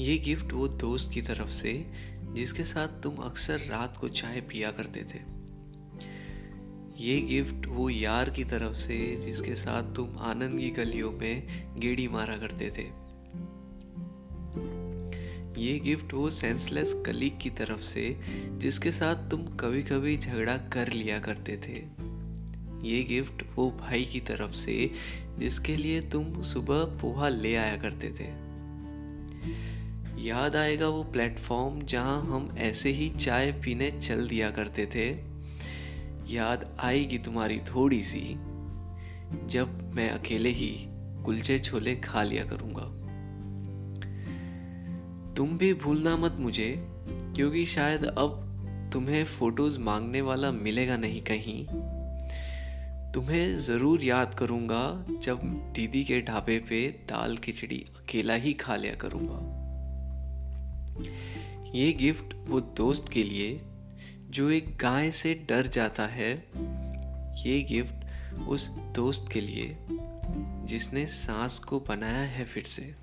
ये गिफ्ट वो दोस्त की तरफ़ से, जिसके साथ तुम अक्सर रात को चाय पिया करते थे। ये गिफ्ट वो यार की तरफ़ से, जिसके साथ तुम आनंद की गलियों में गेड़ी मारा करते थे। ये गिफ्ट वो सेंसलेस कलीग की तरफ़ से, जिसके साथ तुम कभी कभी झगड़ा कर लिया करते थे। ये गिफ्ट वो भाई की तरफ़ से, जिसके लिए तुम सुबह पोहा ले आया करते थे। याद आएगा वो प्लेटफॉर्म जहाँ हम ऐसे ही चाय पीने चल दिया करते थे? याद आएगी तुम्हारी थोड़ी सी, जब मैं अकेले ही कुलचे छोले खा लिया करूँगा। तुम भी भूलना मत मुझे, क्योंकि शायद अब तुम्हें फ़ोटोज़ मांगने वाला मिलेगा नहीं कहीं। तुम्हें ज़रूर याद करूँगा, जब दीदी के ढाबे पे दाल खिचड़ी अकेला ही खा लिया करूँगा। ये गिफ्ट वो दोस्त के लिए जो एक गाय से डर जाता है, ये गिफ्ट उस दोस्त के लिए जिसने सांस को बनाया है फिर से।